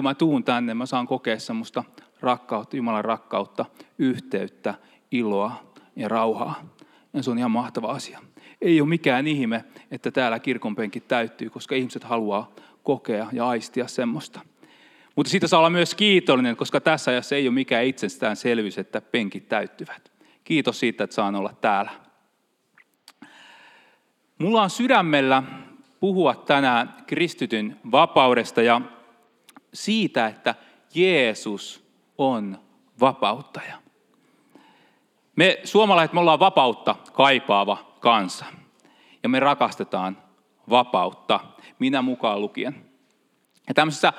kun mä tuun tänne, mä saan kokea semmoista rakkautta, Jumalan rakkautta, yhteyttä, iloa ja rauhaa. Ja se on ihan mahtava asia. Ei ole mikään ihme, että täällä kirkonpenkit täyttyy, koska ihmiset haluaa kokea ja aistia semmoista. Mutta siitä saa olla myös kiitollinen, koska tässä ajassa ei ole mikään itsestäänselvyys, että penkit täyttyvät. Kiitos siitä, että saan olla täällä. Mulla on sydämellä puhua tänään kristityn vapaudesta ja siitä, että Jeesus on vapauttaja. Me suomalaiset me ollaan vapautta kaipaava kansa. Ja me rakastetaan vapautta, minä mukaan lukien. Ja tämmöisessä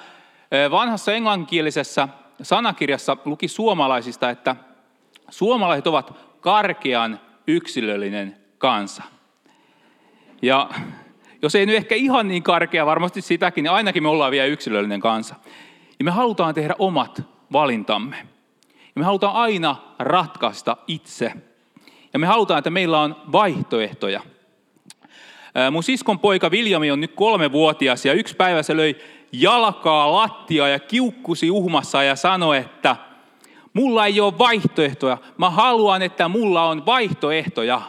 vanhassa englanninkielisessä sanakirjassa luki suomalaisista, että suomalaiset ovat karkean yksilöllinen kansa. Ja jos ei nyt ehkä ihan niin karkea, varmasti sitäkin, niin ainakin me ollaan vielä yksilöllinen kansa. Ja me halutaan tehdä omat valintamme. Ja me halutaan aina ratkaista itse. Ja me halutaan, että meillä on vaihtoehtoja. Mun siskon poika Viljami on nyt kolmevuotias ja yksi päivä se löi jalkaa lattia ja kiukkusi uhmassa ja sanoi, että mulla ei ole vaihtoehtoja. Mä haluan, että mulla on vaihtoehtoja.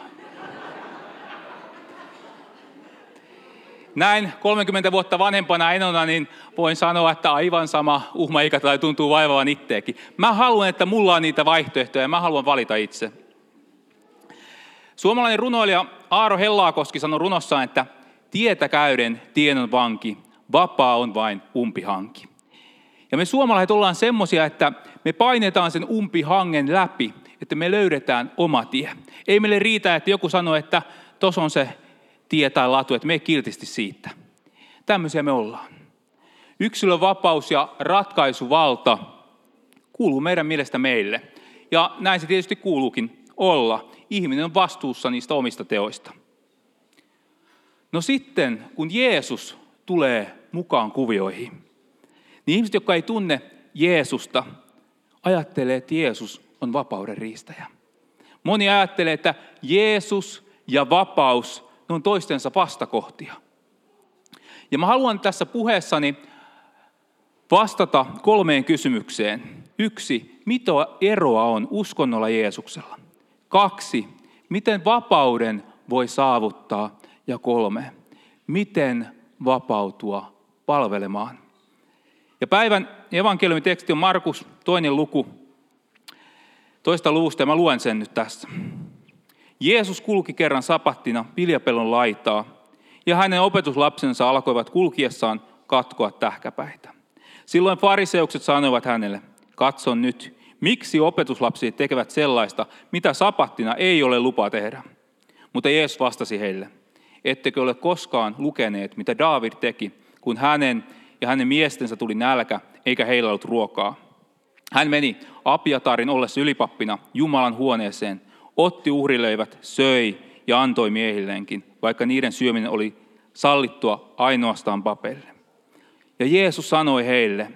Näin 30 vuotta vanhempana enona, niin voin sanoa, että aivan sama uhmaikä tai tuntuu vaivaavan itteekin. Mä haluan, että mulla on niitä vaihtoehtoja ja mä haluan valita itse. Suomalainen runoilija Aaro Hellaakoski sanoi runossaan, että tietä käyden tienon vanki, vapaa on vain umpihanki. Ja me suomalaiset ollaan semmoisia, että me painetaan sen umpihangen läpi, että me löydetään oma tie. Ei meille riitä, että joku sanoo, että tuossa on se tie tai latu, että me kiltisti siitä. Tämmöisiä me ollaan. Yksilön vapaus ja ratkaisuvalta kuuluu meidän mielestä meille. Ja näin se tietysti kuuluukin olla. Ihminen on vastuussa niistä omista teoista. No sitten, kun Jeesus tulee mukaan kuvioihin, niin ihmiset, jotka ei tunne Jeesusta, ajattelee, että Jeesus on vapauden riistäjä. Moni ajattelee, että Jeesus ja vapaus ne on toistensa vastakohtia. Ja mä haluan tässä puheessani vastata kolmeen kysymykseen. Yksi, mitä eroa on uskonnolla Jeesuksella? Kaksi, miten vapauden voi saavuttaa? Ja kolme, miten vapautua palvelemaan? Ja päivän evankeliumiteksti on Markus toinen luku, toista luvusta, ja mä luen sen nyt tässä. Jeesus kulki kerran sapattina viljapellon laitaa, ja hänen opetuslapsensa alkoivat kulkiessaan katkoa tähkäpäitä. Silloin fariseukset sanoivat hänelle, katso nyt, miksi opetuslapsi tekevät sellaista, mitä sapattina ei ole lupa tehdä. Mutta Jeesus vastasi heille, ettekö ole koskaan lukeneet, mitä Daavid teki, kun hänen ja hänen miestensä tuli nälkä, eikä heillä ollut ruokaa. Hän meni Apiatarin ollessa ylipappina Jumalan huoneeseen, otti uhrileivät, söi ja antoi miehilleenkin, vaikka niiden syöminen oli sallittua ainoastaan papeille. Ja Jeesus sanoi heille,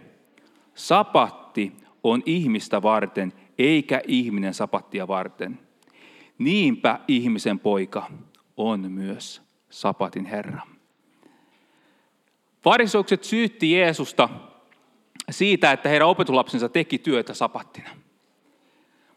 sapatti on ihmistä varten, eikä ihminen sapattia varten. Niinpä ihmisen poika on myös sapatin Herra. Fariseukset syytti Jeesusta siitä, että heidän opetuslapsensa teki työtä sapattina.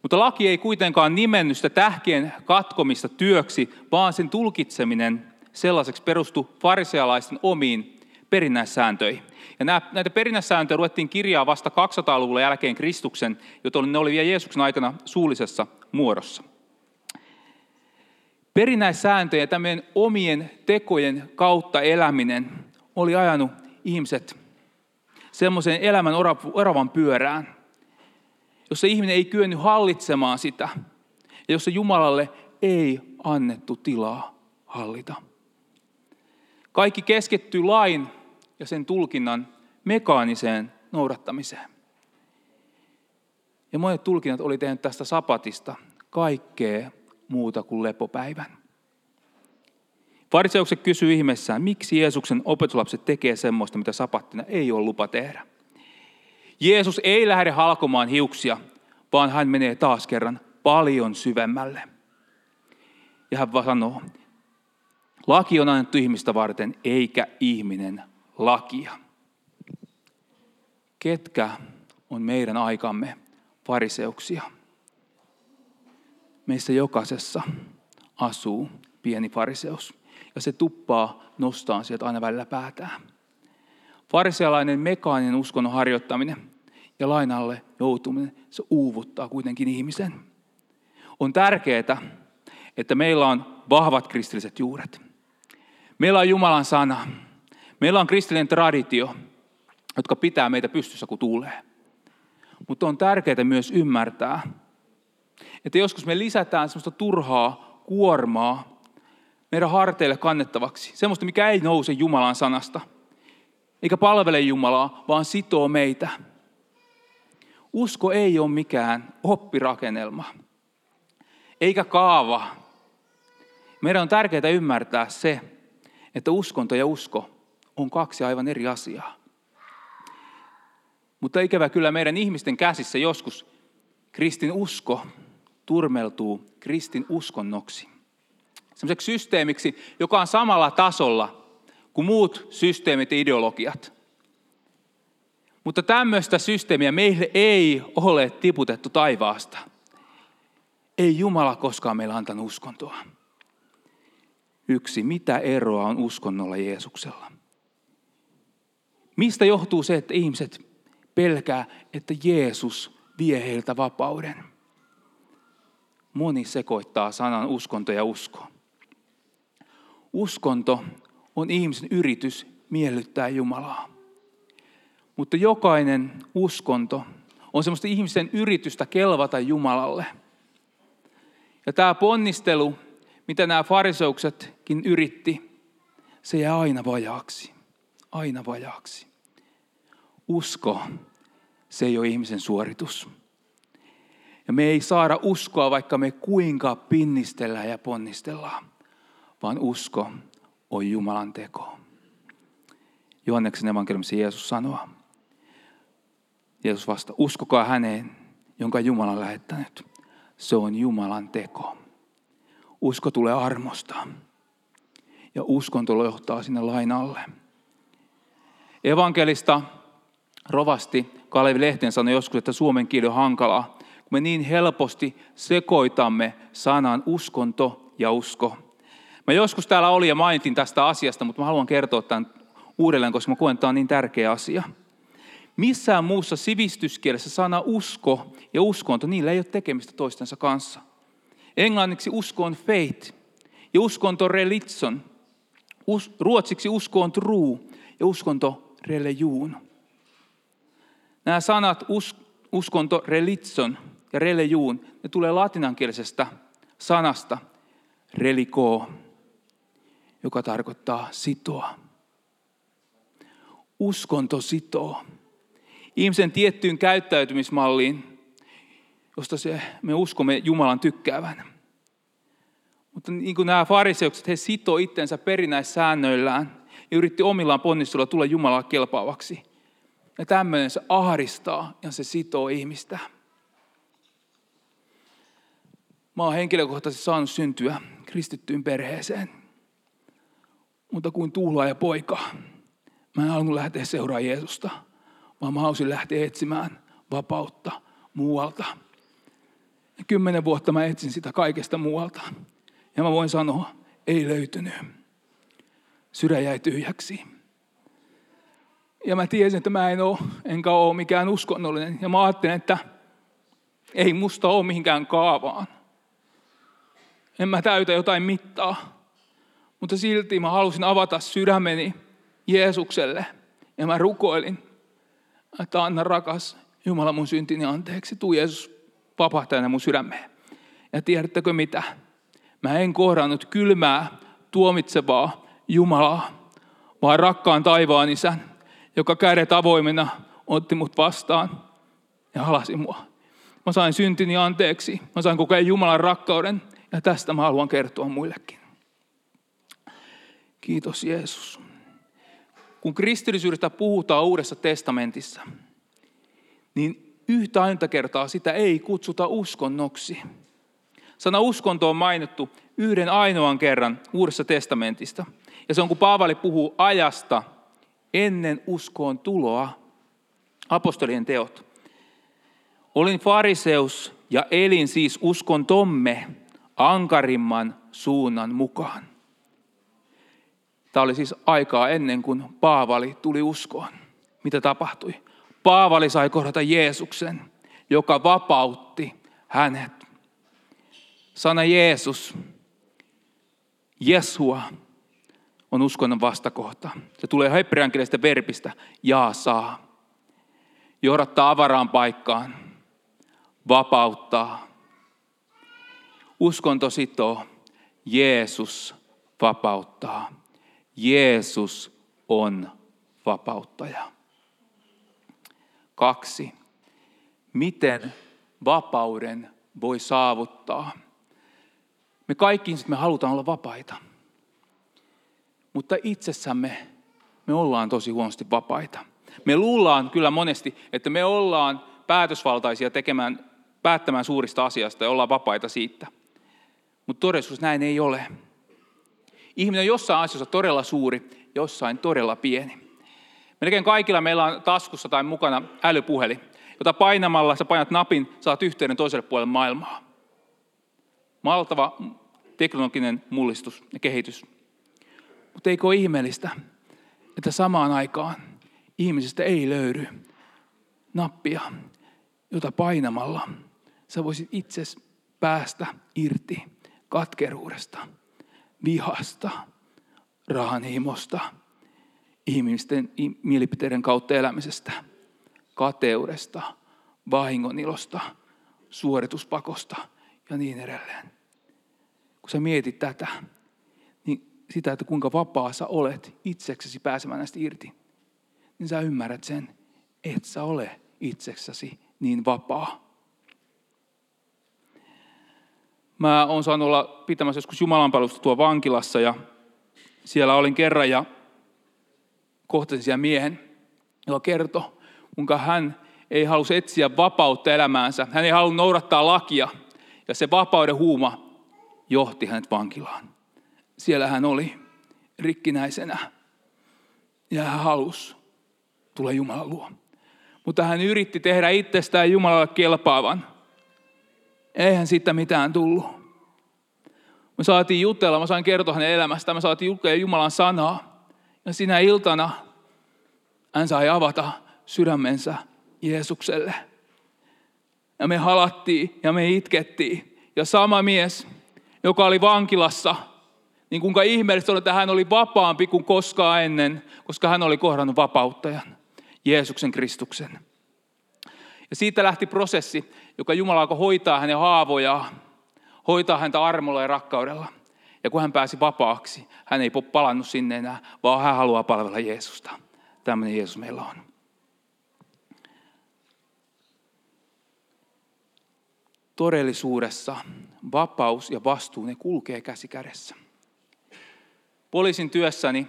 Mutta laki ei kuitenkaan nimennyt sitä tähkien katkomista työksi, vaan sen tulkitseminen sellaiseksi perustui farisealaisten omiin perinnäissääntöihin. Ja näitä perinnäissääntöjä ruvettiin kirjaa vasta 200-luvulla jälkeen Kristuksen, joten ne oli vielä Jeesuksen aikana suullisessa muodossa. Perinnäissääntöjen ja omien tekojen kautta eläminen oli ajanut ihmiset semmoisen elämän oravan pyörään, jossa ihminen ei kyennyt hallitsemaan sitä ja jossa Jumalalle ei annettu tilaa hallita. Kaikki keskittyy lain ja sen tulkinnan mekaaniseen noudattamiseen. Ja monet tulkinnat oli tehnyt tästä sapatista kaikkea muuta kuin lepopäivän. Fariseukset kysyy ihmeessään, miksi Jeesuksen opetuslapset tekee semmoista, mitä sapattina ei ole lupa tehdä. Jeesus ei lähde halkomaan hiuksia, vaan hän menee taas kerran paljon syvemmälle. Ja hän vaan sanoo, laki on annettu ihmistä varten, eikä ihminen lakia. ketkä on meidän aikamme fariseuksia. Meissä jokaisessa asuu pieni fariseus. Ja se tuppaa nostaa sieltä aina välillä päätään. Farisealainen mekaaninen uskonnon harjoittaminen ja lainalle joutuminen, se uuvuttaa kuitenkin ihmisen. On tärkeää, että meillä on vahvat kristilliset juuret. Meillä on Jumalan sana. Meillä on kristillinen traditio, jotka pitää meitä pystyssä, kun tulee. Mutta on tärkeää myös ymmärtää, että joskus me lisätään sellaista turhaa kuormaa meidän harteille kannettavaksi. Semmoista, mikä ei nouse Jumalan sanasta. Eikä palvele Jumalaa, vaan sitoo meitä. Usko ei ole mikään oppirakennelma. Eikä kaava. Meidän on tärkeää ymmärtää se, että uskonto ja usko on kaksi aivan eri asiaa. Mutta ikävä kyllä meidän ihmisten käsissä joskus kristin usko turmeltuu kristin uskonnoksi. Semmoiseksi systeemiksi, joka on samalla tasolla kuin muut systeemit ja ideologiat. Mutta tämmöistä systeemiä meille ei ole tiputettu taivaasta. Ei Jumala koskaan meillä antanut uskontoa. Yksi, mitä eroa on uskonnolla Jeesuksella? Mistä johtuu se, että ihmiset pelkää, että Jeesus vie heiltä vapauden? Moni sekoittaa sanan uskonto ja usko. Uskonto on ihmisen yritys miellyttää Jumalaa. Mutta jokainen uskonto on semmoista ihmisen yritystä kelvata Jumalalle. Ja tämä ponnistelu, mitä nämä fariseuksetkin yritti, se jää aina vajaaksi. Aina vajaaksi. Usko, se ei ole ihmisen suoritus. Ja me ei saada uskoa, vaikka me kuinka pinnistellään ja ponnistellaan, vaan usko on Jumalan teko. Johanneksen evankeliumissa Jeesus sanoo, Jeesus vasta, uskokaa häneen, jonka Jumala on lähettänyt. Se on Jumalan teko. Usko tulee armosta. Ja uskonto johtaa sinne lain alle. Evankelista rovasti Kalevi Lehten sanoi joskus, että suomen kieli on hankalaa, kun me niin helposti sekoitamme sanan uskonto ja usko. Mä joskus täällä oli ja mainitin tästä asiasta, mutta mä haluan kertoa tämän uudelleen, koska mä koen, että tämä on niin tärkeä asia. Missään muussa sivistyskielessä sana usko ja uskonto, niillä ei ole tekemistä toistensa kanssa. Englanniksi usko on faith ja uskonto religion. Us, ruotsiksi usko on true ja uskonto religion. Nämä sanat us, uskonto religion ja religion, ne tulee latinankielisestä sanasta religo, joka tarkoittaa sitoa. Uskonto sitoo ihmisen tiettyyn käyttäytymismalliin, josta se, me uskomme Jumalan tykkäävän. Mutta niin kuin nämä fariseukset, he sitoo itsensä perinäissäännöillään ja yritti omillaan ponnistelulla tulla Jumalaa kelpaavaksi. Ja tämmöinen se ahdistaa ja se sitoo ihmistä. Mä oon henkilökohtaisesti saanut syntyä kristittyyn perheeseen. Mutta kuin tuulaa ja poika, mä en halunnut lähteä seuraamaan Jeesusta vaan mä halusin lähteä etsimään vapautta muualta. Ja kymmenen vuotta mä etsin sitä kaikesta muualta. Ja mä voin sanoa, ei löytynyt. Sydän jäi tyhjäksi. Ja mä tiesin, että mä en ole, enkä ole mikään uskonnollinen. Ja mä ajattelin, että ei musta ole mihinkään kaavaan. En mä täytä jotain mittaa. Mutta silti mä halusin avata sydämeni Jeesukselle. Ja mä rukoilin, että anna rakas Jumala mun syntini anteeksi. Tuu Jeesus vapahtajana mun sydämeen. Ja tiedättekö mitä? Mä en kohdannut kylmää, tuomitsevaa Jumalaa, vaan rakkaan taivaan isän, joka kädet avoimena otti mut vastaan ja halasi mua. Mä sain syntini anteeksi. Mä sain kokea Jumalan rakkauden ja tästä mä haluan kertoa muillekin. Kiitos Jeesus kun kristillisyydestä puhutaan Uudessa testamentissa, niin yhtä ainutta kertaa sitä ei kutsuta uskonnoksi. Sana uskonto on mainittu yhden ainoan kerran Uudessa testamentista. Ja se on, kun Paavali puhuu ajasta ennen uskoon tuloa. Apostolien teot. Olin fariseus ja elin siis uskon tomme ankarimman suunnan mukaan. Tämä oli siis aikaa ennen kuin Paavali tuli uskoon. Mitä tapahtui? Paavali sai kohdata Jeesuksen, joka vapautti hänet. Sana Jeesus, Jesua, on uskonnon vastakohta. Se tulee hebreankielisestä verbistä jaa saa. Johdattaa avaraan paikkaan, vapauttaa. Uskonto sitoo, Jeesus vapauttaa. Jeesus on vapauttaja. Kaksi. Miten vapauden voi saavuttaa? Me kaikki me halutaan olla vapaita. Mutta itsessämme me ollaan tosi huonosti vapaita. Me luullaan kyllä monesti, että me ollaan päätösvaltaisia tekemään, päättämään suurista asiasta ja ollaan vapaita siitä. Mutta todellisuus näin ei ole. Ihminen on jossain asiassa todella suuri, jossain todella pieni. Melkein kaikilla meillä on taskussa tai mukana älypuhelin, jota painamalla sä painat napin, saat yhteyden toiselle puolelle maailmaa. Maltava teknologinen mullistus ja kehitys. Mutta eikö ole ihmeellistä, että samaan aikaan ihmisestä ei löydy nappia, jota painamalla sä voisit itse päästä irti katkeruudesta, vihasta, rahanhimosta, ihmisten mielipiteiden kautta elämisestä, kateudesta, vahingonilosta, suorituspakosta ja niin edelleen. Kun sä mietit tätä, niin sitä, että kuinka vapaa sä olet itseksesi pääsemään näistä irti, niin sä ymmärrät sen, että sä ole itseksesi niin vapaa. Mä oon saanut olla pitämässä joskus Jumalanpalusta tuo vankilassa ja siellä olin kerran ja kohtasin siellä miehen, joka kertoi, kuinka hän ei halusi etsiä vapautta elämäänsä. Hän ei halunnut noudattaa lakia ja se vapauden huuma johti hänet vankilaan. Siellä hän oli rikkinäisenä ja hän halusi tulla Jumalan luo. Mutta hän yritti tehdä itsestään Jumalalle kelpaavan. Eihän siitä mitään tullut. Me saatiin jutella, mä sain kertoa hänen elämästään, me saatiin lukea Jumalan sanaa. Ja sinä iltana hän sai avata sydämensä Jeesukselle. Ja me halattiin ja me itkettiin. Ja sama mies, joka oli vankilassa, niin kuinka ihmeellistä oli, että hän oli vapaampi kuin koskaan ennen, koska hän oli kohdannut vapauttajan, Jeesuksen Kristuksen. Ja siitä lähti prosessi, joka Jumala alkoi hoitaa hänen haavojaan, hoitaa häntä armolla ja rakkaudella. Ja kun hän pääsi vapaaksi, hän ei palannut sinne enää, vaan hän haluaa palvella Jeesusta. Tämmöinen Jeesus meillä on. Todellisuudessa vapaus ja vastuu, ne kulkee käsi kädessä. Poliisin työssäni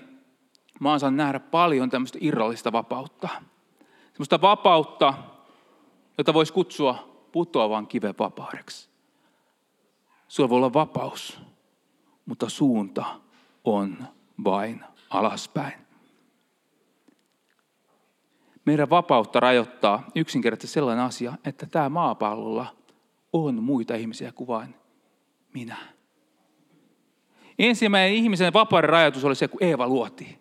mä oon saanut nähdä paljon tämmöistä irrallista vapautta. Semmoista vapautta, jota voisi kutsua putoavan kiven vapaudeksi. Sulla voi olla vapaus, mutta suunta on vain alaspäin. Meidän vapautta rajoittaa yksinkertaisesti sellainen asia, että tämä maapallolla on muita ihmisiä kuin vain minä. Ensimmäinen ihmisen vapauden rajoitus oli se, kun Eeva luotiin.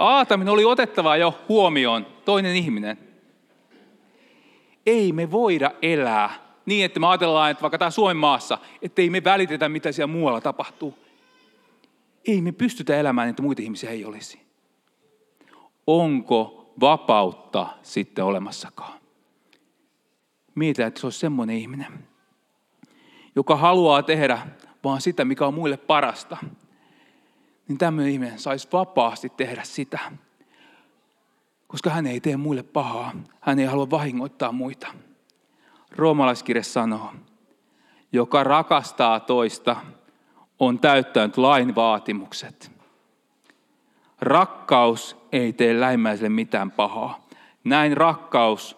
Aatamin oli otettava jo huomioon toinen ihminen. Ei me voida elää niin, että me ajatellaan, että vaikka tämä Suomen maassa, että ei me välitetä, mitä siellä muualla tapahtuu. Ei me pystytä elämään, että muita ihmisiä ei olisi. Onko vapautta sitten olemassakaan? Mietitään, että se olisi semmoinen ihminen, joka haluaa tehdä vaan sitä, mikä on muille parasta – niin tämmöinen ihminen saisi vapaasti tehdä sitä. Koska hän ei tee muille pahaa. Hän ei halua vahingoittaa muita. Roomalaiskirja sanoo, joka rakastaa toista, on täyttänyt lain vaatimukset. Rakkaus ei tee lähimmäiselle mitään pahaa. Näin rakkaus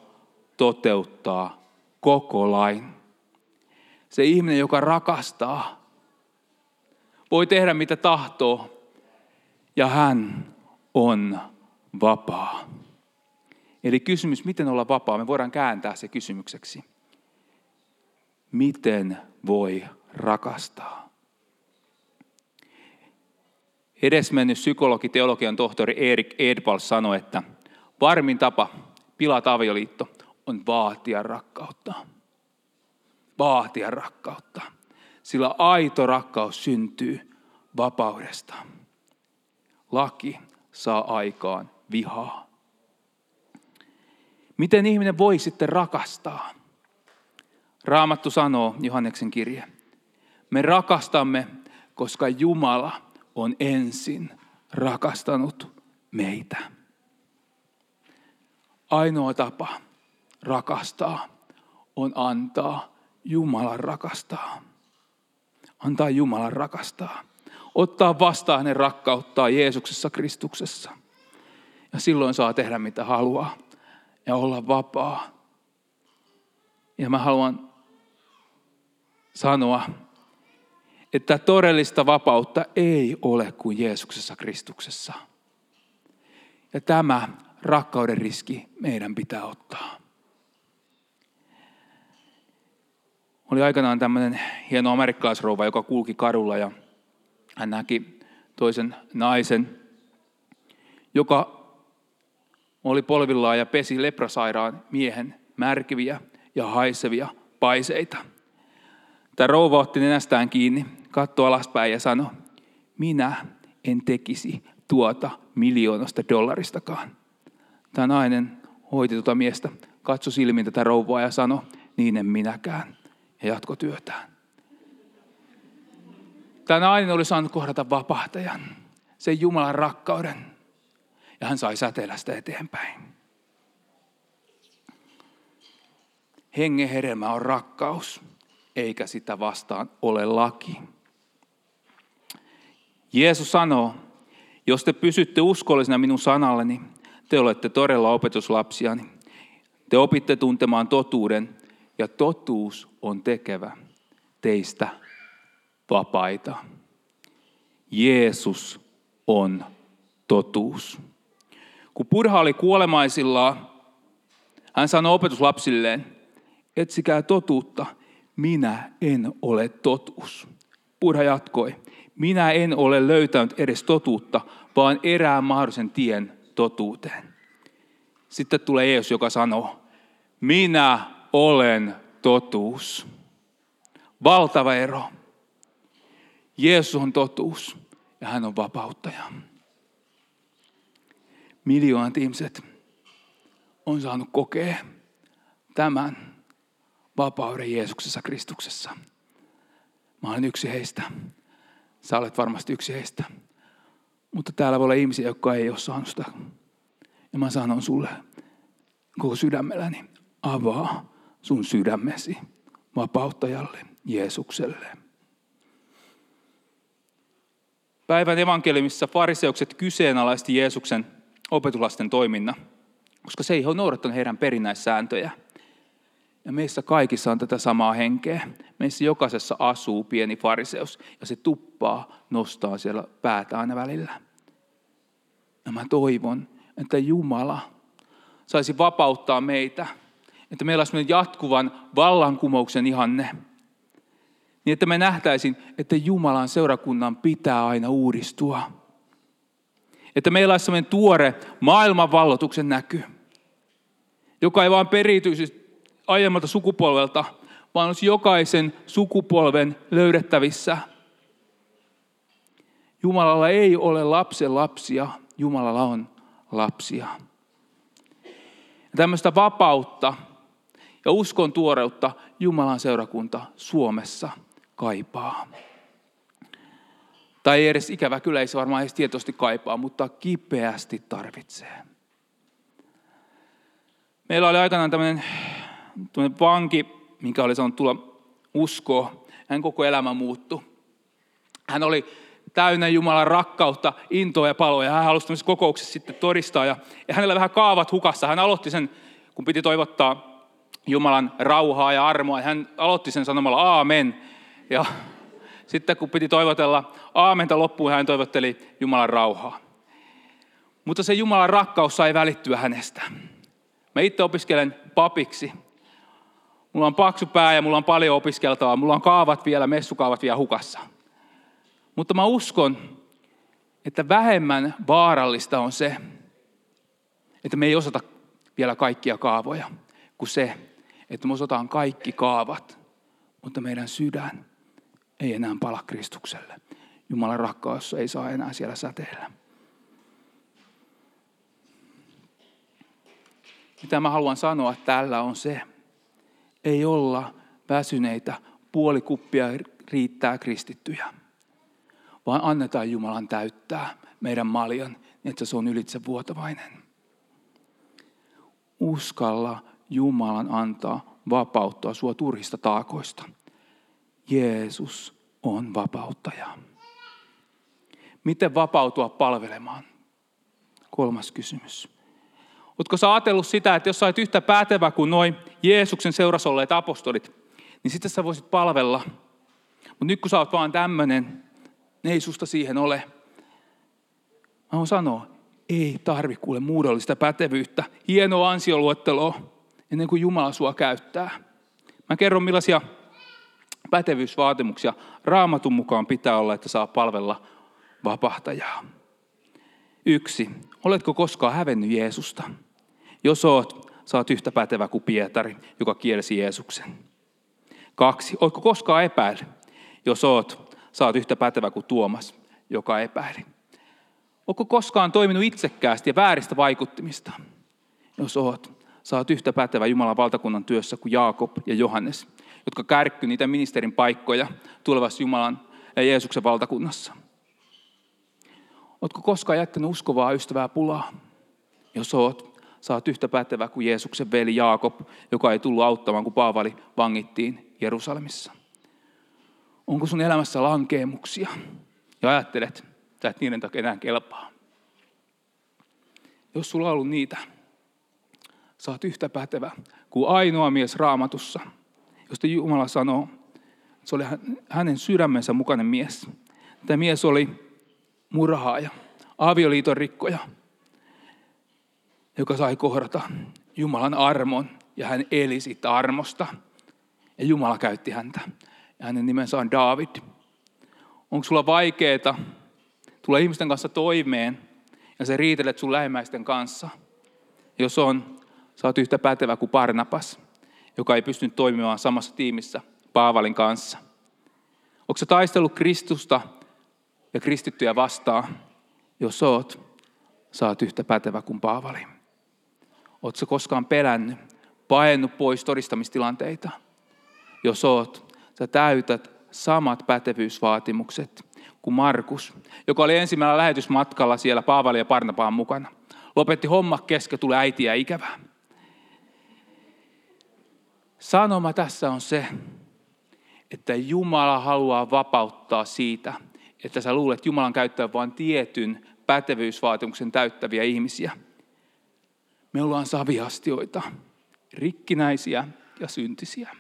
toteuttaa koko lain. Se ihminen, joka rakastaa, voi tehdä mitä tahtoo, ja hän on vapaa. Eli kysymys, miten olla vapaa, me voidaan kääntää se kysymykseksi. Miten voi rakastaa? Edesmennyt psykologi, teologian tohtori Erik Edvall sanoi, että varmin tapa pilata avioliitto on vaatia rakkautta. Vaatia rakkautta. Sillä aito rakkaus syntyy vapaudesta. Laki saa aikaan vihaa. Miten ihminen voi sitten rakastaa? Raamattu sanoo, Johanneksen kirje, me rakastamme, koska Jumala on ensin rakastanut meitä. Ainoa tapa rakastaa on antaa Jumalan rakastaa. Antaa Jumalan rakastaa. Ottaa vastaan hänen rakkauttaa Jeesuksessa Kristuksessa. Ja silloin saa tehdä mitä haluaa ja olla vapaa. Ja mä haluan sanoa, että todellista vapautta ei ole kuin Jeesuksessa Kristuksessa. Ja tämä rakkauden riski meidän pitää ottaa. Oli aikanaan tämmöinen hieno amerikkalaisrouva, joka kulki kadulla ja hän näki toisen naisen, joka oli polvillaan ja pesi leprasairaan miehen märkiviä ja haisevia paiseita. Tämä rouva otti nenästään kiinni, katsoi alaspäin ja sanoi, minä en tekisi tuota miljoonasta dollaristakaan. Tämä nainen hoiti tuota miestä, katsoi silmin tätä rouvaa ja sanoi, niin en minäkään, ja jatko työtään. Tämä nainen oli saanut kohdata vapahtajan, sen Jumalan rakkauden, ja hän sai säteillä sitä eteenpäin. Hengen hedelmä on rakkaus, eikä sitä vastaan ole laki. Jeesus sanoo, jos te pysytte uskollisena minun sanalleni, te olette todella opetuslapsiani. Te opitte tuntemaan totuuden, ja totuus on tekevä teistä vapaita. Jeesus on totuus. Kun Purha oli kuolemaisillaan, hän sanoi opetuslapsilleen, etsikää totuutta, minä en ole totuus. Purha jatkoi, minä en ole löytänyt edes totuutta, vaan erään mahdollisen tien totuuteen. Sitten tulee Jeesus, joka sanoo, minä olen totuus. Valtava ero. Jeesus on totuus ja hän on vapauttaja. Miljoonat ihmiset on saanut kokea tämän vapauden Jeesuksessa Kristuksessa. Mä olen yksi heistä. Sä olet varmasti yksi heistä. Mutta täällä voi olla ihmisiä, jotka ei ole saanut sitä. Ja mä sanon sulle koko sydämelläni, avaa sun sydämesi vapauttajalle, Jeesukselle. Päivän evankeliumissa fariseukset kyseenalaisti Jeesuksen opetulasten toiminnan, koska se ei ole noudattanut heidän perinnäissääntöjä. Ja meissä kaikissa on tätä samaa henkeä. Meissä jokaisessa asuu pieni fariseus ja se tuppaa nostaa siellä päätä aina välillä. Ja mä toivon, että Jumala saisi vapauttaa meitä, että meillä olisi jatkuvan vallankumouksen ihanne. Niin että me nähtäisin, että Jumalan seurakunnan pitää aina uudistua. Että meillä olisi sellainen tuore maailmanvallotuksen näky, joka ei vaan periytyisi aiemmalta sukupolvelta, vaan olisi jokaisen sukupolven löydettävissä. Jumalalla ei ole lapsen lapsia, Jumalalla on lapsia. Ja tämmöistä vapautta ja uskon tuoreutta Jumalan seurakunta Suomessa kaipaa. Tai edes ikävä kyllä, ei se varmaan edes tietoisesti kaipaa, mutta kipeästi tarvitsee. Meillä oli aikanaan tämmöinen, tämmöinen vanki, minkä oli saanut tulla uskoa. Hän koko elämä muuttui. Hän oli täynnä Jumalan rakkautta, intoa ja paloa. Ja hän halusi tämmöisessä kokouksessa sitten todistaa. Ja, ja hänellä vähän kaavat hukassa. Hän aloitti sen, kun piti toivottaa Jumalan rauhaa ja armoa. Hän aloitti sen sanomalla aamen. Ja Sitten kun piti toivotella aamenta loppuun, hän toivotteli Jumalan rauhaa. Mutta se Jumalan rakkaus sai välittyä hänestä. Mä itse opiskelen papiksi. Mulla on paksu pää ja mulla on paljon opiskeltavaa. Mulla on kaavat vielä, messukaavat vielä hukassa. Mutta mä uskon, että vähemmän vaarallista on se, että me ei osata vielä kaikkia kaavoja, kuin se, että me osataan kaikki kaavat, mutta meidän sydän ei enää pala Kristukselle. Jumalan rakkaus ei saa enää siellä säteillä. Mitä mä haluan sanoa tällä on se, ei olla väsyneitä, puoli kuppia riittää kristittyjä, vaan annetaan Jumalan täyttää meidän maljan, niin että se on ylitse vuotavainen. Uskalla Jumalan antaa vapauttaa sua turhista taakoista. Jeesus on vapauttaja. Miten vapautua palvelemaan? Kolmas kysymys. Oletko sä ajatellut sitä, että jos sä olet yhtä päätevä kuin noin Jeesuksen seurassa olleet apostolit, niin sitten sä voisit palvella. Mutta nyt kun sä oot vaan tämmöinen, ne ei susta siihen ole. Mä haluan sanoa, ei tarvi kuule muodollista pätevyyttä, hienoa ansioluetteloa, ennen kuin Jumala sua käyttää. Mä kerron millaisia pätevyysvaatimuksia raamatun mukaan pitää olla, että saa palvella vapahtajaa. Yksi, oletko koskaan hävennyt Jeesusta? Jos oot, saat yhtä pätevä kuin Pietari, joka kielsi Jeesuksen. Kaksi, oletko koskaan epäillyt? Jos oot, saat yhtä pätevä kuin Tuomas, joka epäili. Onko koskaan toiminut itsekkäästi ja vääristä vaikuttimista? Jos oot, saat yhtä pätevä Jumalan valtakunnan työssä kuin Jaakob ja Johannes, jotka kärkky niitä ministerin paikkoja tulevassa Jumalan ja Jeesuksen valtakunnassa. Oletko koskaan jättänyt uskovaa ystävää pulaa? Jos oot, saat yhtä pätevä kuin Jeesuksen veli Jaakob, joka ei tullut auttamaan, kun Paavali vangittiin Jerusalemissa. Onko sun elämässä lankeemuksia? Ja ajattelet, että et niiden takia enää kelpaa. Jos sulla on ollut niitä, saat yhtä pätevä kuin ainoa mies raamatussa, josta Jumala sanoo, että se oli hänen sydämensä mukainen mies. Tämä mies oli murhaaja, avioliiton rikkoja, joka sai kohdata Jumalan armon ja hän eli siitä armosta. Ja Jumala käytti häntä. Ja hänen nimensä on David. Onko sulla vaikeaa tulla ihmisten kanssa toimeen ja se riitelet sun lähimmäisten kanssa? Jos on, sä oot yhtä pätevä kuin Barnabas, joka ei pystynyt toimimaan samassa tiimissä Paavalin kanssa. Onko sä taistellut Kristusta ja kristittyjä vastaan? Jos oot, saat yhtä pätevä kuin Paavali. Oletko koskaan pelännyt, paennut pois todistamistilanteita? Jos oot, sä täytät samat pätevyysvaatimukset kuin Markus, joka oli ensimmäisellä lähetysmatkalla siellä Paavali ja Parnapaan mukana. Lopetti homma kesken, tuli äitiä ikävää. Sanoma tässä on se, että Jumala haluaa vapauttaa siitä, että sä luulet Jumalan käyttää vain tietyn pätevyysvaatimuksen täyttäviä ihmisiä. Me ollaan saviastioita, rikkinäisiä ja syntisiä.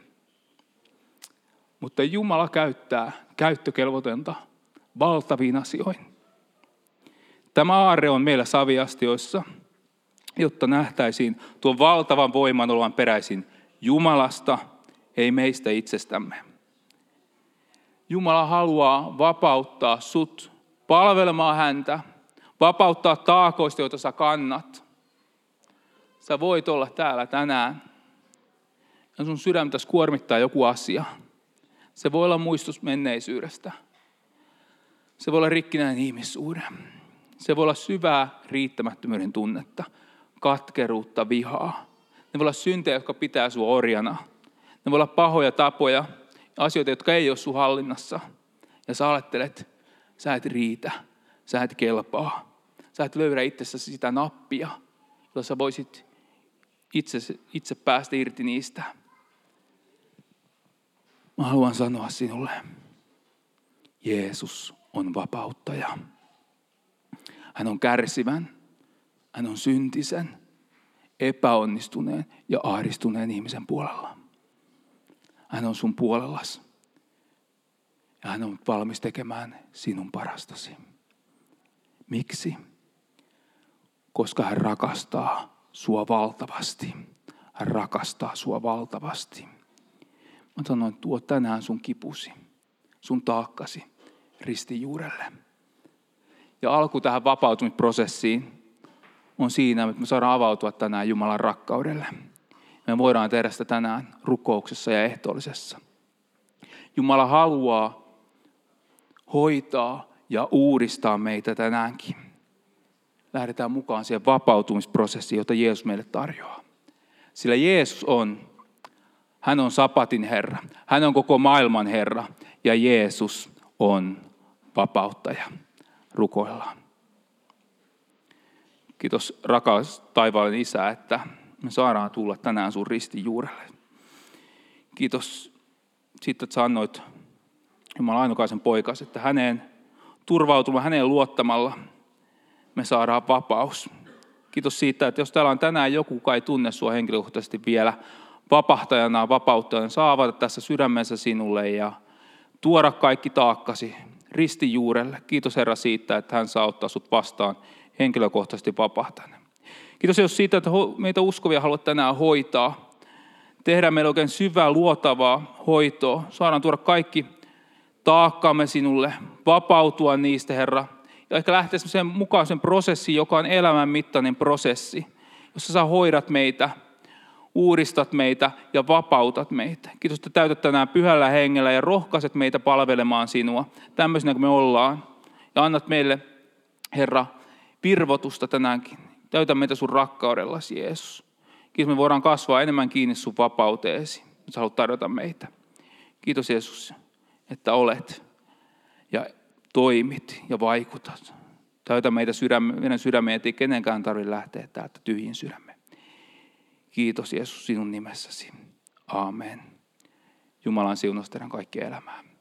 Mutta Jumala käyttää käyttökelvotonta valtaviin asioihin. Tämä aarre on meillä saviastioissa, jotta nähtäisiin tuon valtavan voiman olevan peräisin Jumalasta, ei meistä itsestämme. Jumala haluaa vapauttaa sut palvelemaan häntä, vapauttaa taakoista, joita sä kannat. Sä voit olla täällä tänään ja sun sydäntä kuormittaa joku asia. Se voi olla muistus menneisyydestä. Se voi olla rikkinäinen ihmissuhde. Se voi olla syvää riittämättömyyden tunnetta, katkeruutta, vihaa. Ne voi olla syntejä, jotka pitää sinua orjana. Ne voi olla pahoja tapoja, asioita, jotka ei ole sun hallinnassa. Ja sä ajattelet, sä et riitä, sä et kelpaa. Sä et löydä itsessäsi sitä nappia, jolla sä voisit itse, itse päästä irti niistä. Mä haluan sanoa sinulle, Jeesus on vapauttaja. Hän on kärsivän, hän on syntisen, epäonnistuneen ja ahdistuneen ihmisen puolella. Hän on sun puolellas. Ja hän on valmis tekemään sinun parastasi. Miksi? Koska hän rakastaa sua valtavasti. Hän rakastaa sua valtavasti. Mä sanoin, tuo tänään sun kipusi, sun taakkasi ristin juurelle. Ja alku tähän vapautumisprosessiin on siinä, että me saadaan avautua tänään Jumalan rakkaudelle. Me voidaan tehdä sitä tänään rukouksessa ja ehtoollisessa. Jumala haluaa hoitaa ja uudistaa meitä tänäänkin. Lähdetään mukaan siihen vapautumisprosessiin, jota Jeesus meille tarjoaa. Sillä Jeesus on, hän on sapatin Herra, hän on koko maailman Herra ja Jeesus on vapauttaja. Rukoillaan. Kiitos rakas taivaallinen Isä, että me saadaan tulla tänään sun ristin juurelle. Kiitos siitä, että sä annoit Jumalan ainokaisen poikas, että häneen turvautumalla, häneen luottamalla me saadaan vapaus. Kiitos siitä, että jos täällä on tänään joku, joka ei tunne sinua henkilökohtaisesti vielä vapahtajana, vapauttajana, saa avata tässä sydämensä sinulle ja tuoda kaikki taakkasi ristin juurelle. Kiitos Herra siitä, että hän saa ottaa sut vastaan henkilökohtaisesti vapahtajana. Kiitos jos siitä, että meitä uskovia haluat tänään hoitaa. Tehdä meille oikein syvää, luotavaa hoitoa. Saadaan tuoda kaikki taakkaamme sinulle, vapautua niistä, Herra. Ja ehkä lähteä sen mukaan sen prosessi, joka on elämän mittainen prosessi, jossa sä hoidat meitä, uudistat meitä ja vapautat meitä. Kiitos, että täytät tänään pyhällä hengellä ja rohkaiset meitä palvelemaan sinua tämmöisenä kuin me ollaan. Ja annat meille, Herra, virvotusta tänäänkin. Täytä meitä sun rakkaudellasi, Jeesus. Kiitos, me voidaan kasvaa enemmän kiinni sun vapauteesi. Sä haluat tarjota meitä. Kiitos Jeesus, että olet ja toimit ja vaikutat. Täytä meitä sydäme, meidän sydämeen, ettei kenenkään tarvitse lähteä täältä tyhjin sydämme. Kiitos Jeesus sinun nimessäsi. Aamen. Jumalan siunaus teidän kaikkien elämään.